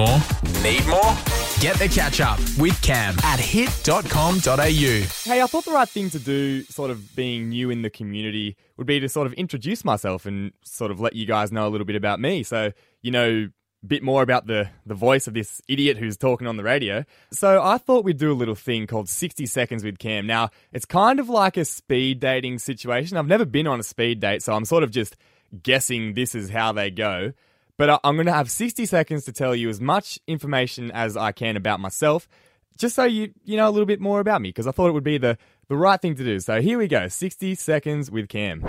more? Need more? Get the catch up with Cam at hit.com.au. Hey, I thought the right thing to do, sort of being new in the community, would be to sort of introduce myself and sort of let you guys know a little bit about me. So, you know, a bit more about the, the voice of this idiot who's talking on the radio. So I thought we'd do a little thing called 60 Seconds with Cam. Now, it's kind of like a speed dating situation. I've never been on a speed date, so I'm sort of just guessing this is how they go. But I'm going to have 60 seconds to tell you as much information as I can about myself, just so you you know a little bit more about me, because I thought it would be the, the right thing to do. So here we go 60 seconds with Cam.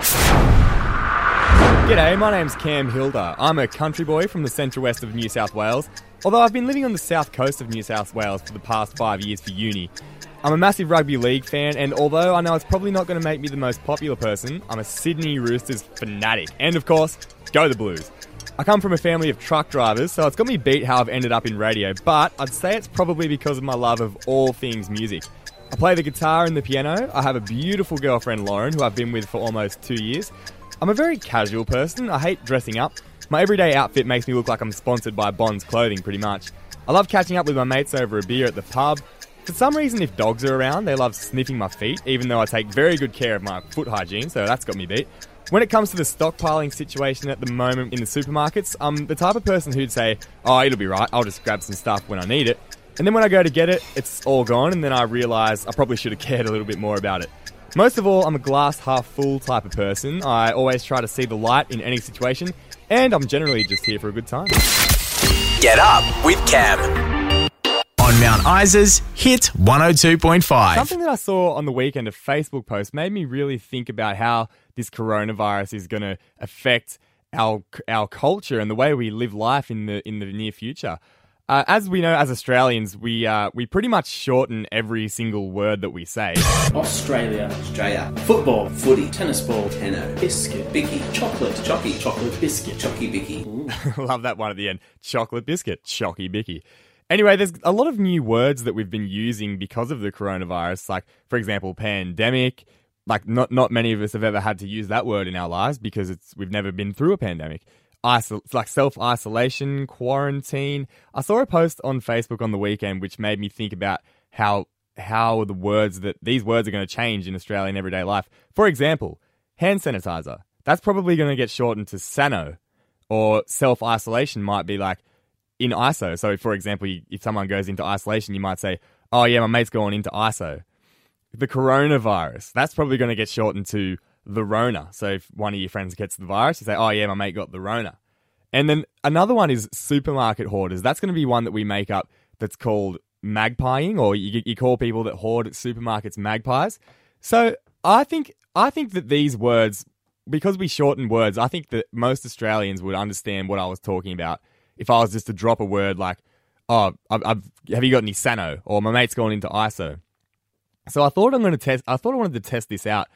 G'day, my name's Cam Hilder. I'm a country boy from the central west of New South Wales, although I've been living on the south coast of New South Wales for the past five years for uni. I'm a massive rugby league fan, and although I know it's probably not going to make me the most popular person, I'm a Sydney Roosters fanatic. And of course, go the Blues. I come from a family of truck drivers, so it's got me beat how I've ended up in radio, but I'd say it's probably because of my love of all things music. I play the guitar and the piano. I have a beautiful girlfriend, Lauren, who I've been with for almost two years. I'm a very casual person. I hate dressing up. My everyday outfit makes me look like I'm sponsored by Bonds clothing, pretty much. I love catching up with my mates over a beer at the pub. For some reason, if dogs are around, they love sniffing my feet, even though I take very good care of my foot hygiene, so that's got me beat. When it comes to the stockpiling situation at the moment in the supermarkets, I'm the type of person who'd say, oh, it'll be right, I'll just grab some stuff when I need it. And then when I go to get it, it's all gone, and then I realise I probably should have cared a little bit more about it. Most of all, I'm a glass half full type of person. I always try to see the light in any situation, and I'm generally just here for a good time. Get up with Cam. On Mount Isa's Hit 102.5. Something that I saw on the weekend, a Facebook post, made me really think about how this coronavirus is going to affect our our culture and the way we live life in the in the near future. Uh, as we know, as Australians, we uh, we pretty much shorten every single word that we say. Australia, Australia. football, Footy. tennis ball, Tenno. biscuit, Bicky. chocolate, Chocky. chocolate biscuit, Chocky Bicky. Love that one at the end. Chocolate biscuit, chocky bicky. Anyway, there's a lot of new words that we've been using because of the coronavirus. Like, for example, pandemic. Like, not not many of us have ever had to use that word in our lives because it's we've never been through a pandemic. Isol- like self isolation, quarantine. I saw a post on Facebook on the weekend which made me think about how how the words that these words are going to change in Australian everyday life. For example, hand sanitizer. That's probably going to get shortened to sano, or self isolation might be like in ISO. So, for example, you- if someone goes into isolation, you might say, "Oh yeah, my mate's going into ISO." The coronavirus. That's probably going to get shortened to the Rona. So, if one of your friends gets the virus, you say, "Oh yeah, my mate got the Rona." And then another one is supermarket hoarders. That's going to be one that we make up. That's called magpieing, or you, you call people that hoard at supermarkets magpies. So I think I think that these words, because we shorten words, I think that most Australians would understand what I was talking about if I was just to drop a word like, "Oh, I've, I've, have you got any Sano?" or "My mate's gone into ISO." So I thought I'm going to test. I thought I wanted to test this out.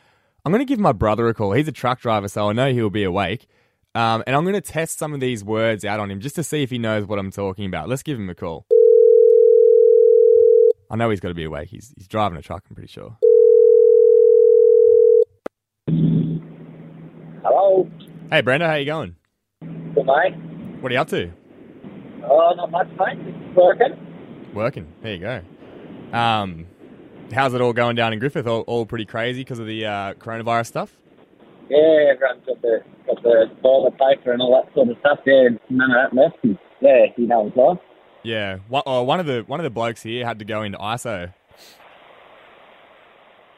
I'm going to give my brother a call. He's a truck driver, so I know he'll be awake. Um, and I'm going to test some of these words out on him just to see if he knows what I'm talking about. Let's give him a call. I know he's got to be awake. He's, he's driving a truck, I'm pretty sure. Hello, Hey, Brenda, how you going? good mate. What are you up to? Oh, not much, mate. Working. Working. There you go. Um, how's it all going down in Griffith? All, all pretty crazy because of the uh, coronavirus stuff? Yeah, everyone's got the got the toilet paper and all that sort of stuff. Yeah, none of that left. And, yeah, you know it's like. Yeah. One, oh, one of the one of the blokes here had to go into ISO.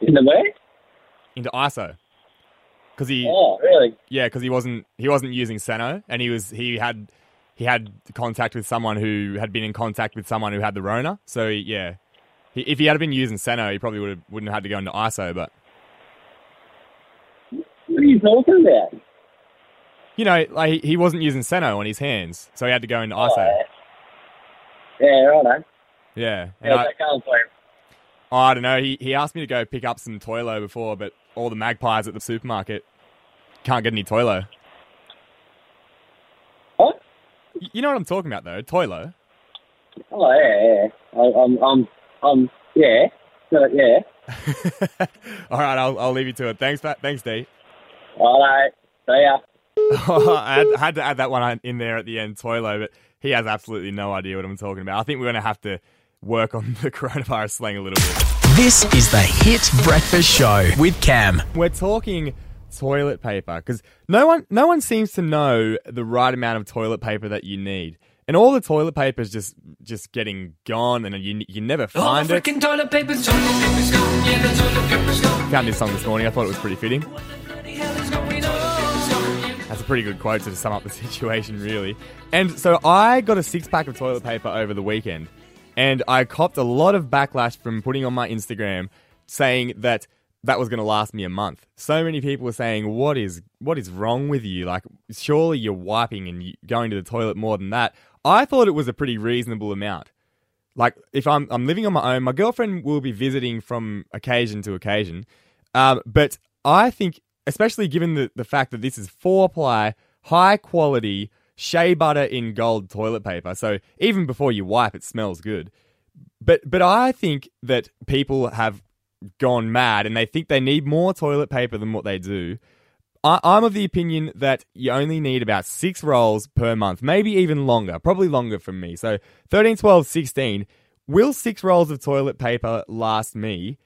In the way? Into ISO. Because he Oh, really? Yeah, because he wasn't he wasn't using Seno, and he was he had he had contact with someone who had been in contact with someone who had the Rona. So yeah, he, if he had been using Seno, he probably would have wouldn't have had to go into ISO. But What are you talking about? you know, like he, wasn't using Seno on his hands, so he had to go into ISO. Oh, yeah, righto. Yeah, and How's I, that going for him? oh, I don't know. He he asked me to go pick up some Toilo before, but all the magpies at the supermarket can't get any Toilo. What? Y- You know what I'm talking about though, Toilo. Oh, yeah, yeah. I, I'm, I'm, I'm, yeah. So, yeah. all right, I'll I'll leave you to it. Thanks, Pat. Thanks, D. All right. See ya. Oh, I had, had to add that one in there at the end, Toilo, but he has absolutely no idea what I'm talking about. I think we're going to have to work on the coronavirus slang a little bit. This is the Hit Breakfast Show with Cam. We're talking toilet paper because no one, no one seems to know the right amount of toilet paper that you need. And all the toilet paper is just just getting gone, and you you never oh, find it. toilet paper's toilet paper's gone. Yeah, the toilet paper's gone. Found this song this morning. I thought it was pretty fitting. What the hell is going on? That's a pretty good quote to sum up the situation, really. And so I got a six pack of toilet paper over the weekend, and I copped a lot of backlash from putting on my Instagram saying that that was going to last me a month. So many people were saying, "What is what is wrong with you? Like, surely you're wiping and going to the toilet more than that." I thought it was a pretty reasonable amount. Like, if I'm I'm living on my own, my girlfriend will be visiting from occasion to occasion, um, but I think, especially given the, the fact that this is four ply, high quality, shea butter in gold toilet paper, so even before you wipe, it smells good. But but I think that people have gone mad and they think they need more toilet paper than what they do. I'm of the opinion that you only need about six rolls per month, maybe even longer, probably longer from me. So 13, 12, 16. Will six rolls of toilet paper last me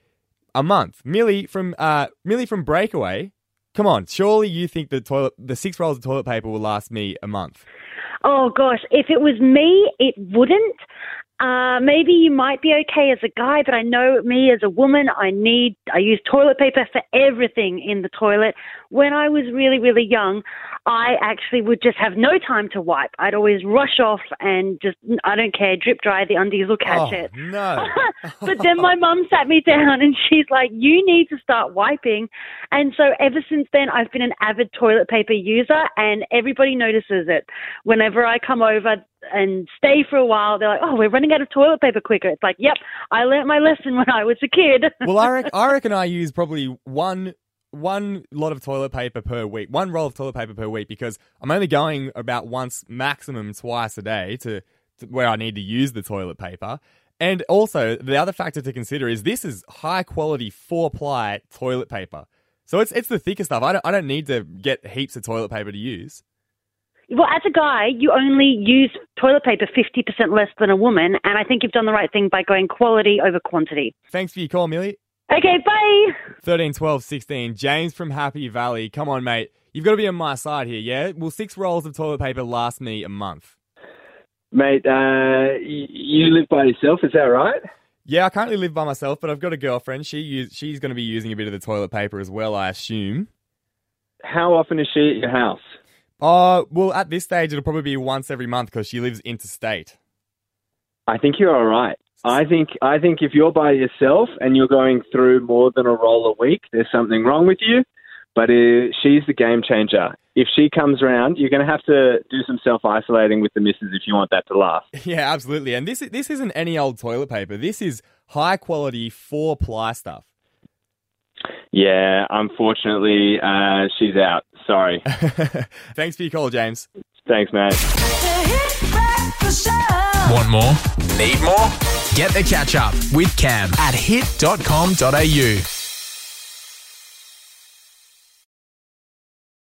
a month? Millie from uh, Millie from Breakaway. Come on, surely you think the toilet, the six rolls of toilet paper will last me a month? Oh gosh, if it was me, it wouldn't. Uh, maybe you might be okay as a guy, but I know me as a woman, I need, I use toilet paper for everything in the toilet. When I was really, really young, I actually would just have no time to wipe. I'd always rush off and just, I don't care, drip dry, the undies will catch oh it. no! but then my mum sat me down and she's like, You need to start wiping. And so ever since then, I've been an avid toilet paper user and everybody notices it. Whenever I come over and stay for a while, they're like, Oh, we're running out of toilet paper quicker. It's like, Yep, I learnt my lesson when I was a kid. well, I, rec- I reckon I use probably one one lot of toilet paper per week, one roll of toilet paper per week, because I'm only going about once, maximum twice a day to, to where I need to use the toilet paper. And also, the other factor to consider is this is high quality four ply toilet paper. So it's it's the thicker stuff. I don't I don't need to get heaps of toilet paper to use. Well, as a guy, you only use toilet paper 50% less than a woman, and I think you've done the right thing by going quality over quantity. Thanks for your call, Millie. Okay, bye. 13, 12, 16. James from Happy Valley. Come on, mate. You've got to be on my side here, yeah? Will six rolls of toilet paper last me a month? Mate, uh, you live by yourself, is that right? Yeah, I currently live by myself, but I've got a girlfriend. She use, she's going to be using a bit of the toilet paper as well, I assume. How often is she at your house? Uh, well, at this stage, it'll probably be once every month because she lives interstate. I think you're all right. I think I think if you're by yourself and you're going through more than a roll a week, there's something wrong with you. But uh, she's the game changer. If she comes around, you're going to have to do some self isolating with the missus if you want that to last. Yeah, absolutely. And this this isn't any old toilet paper. This is high quality four ply stuff. Yeah, unfortunately, uh, she's out. Sorry. Thanks for your call, James. Thanks, mate. Want more? Need more? Get the catch up with Cam at hit.com.au.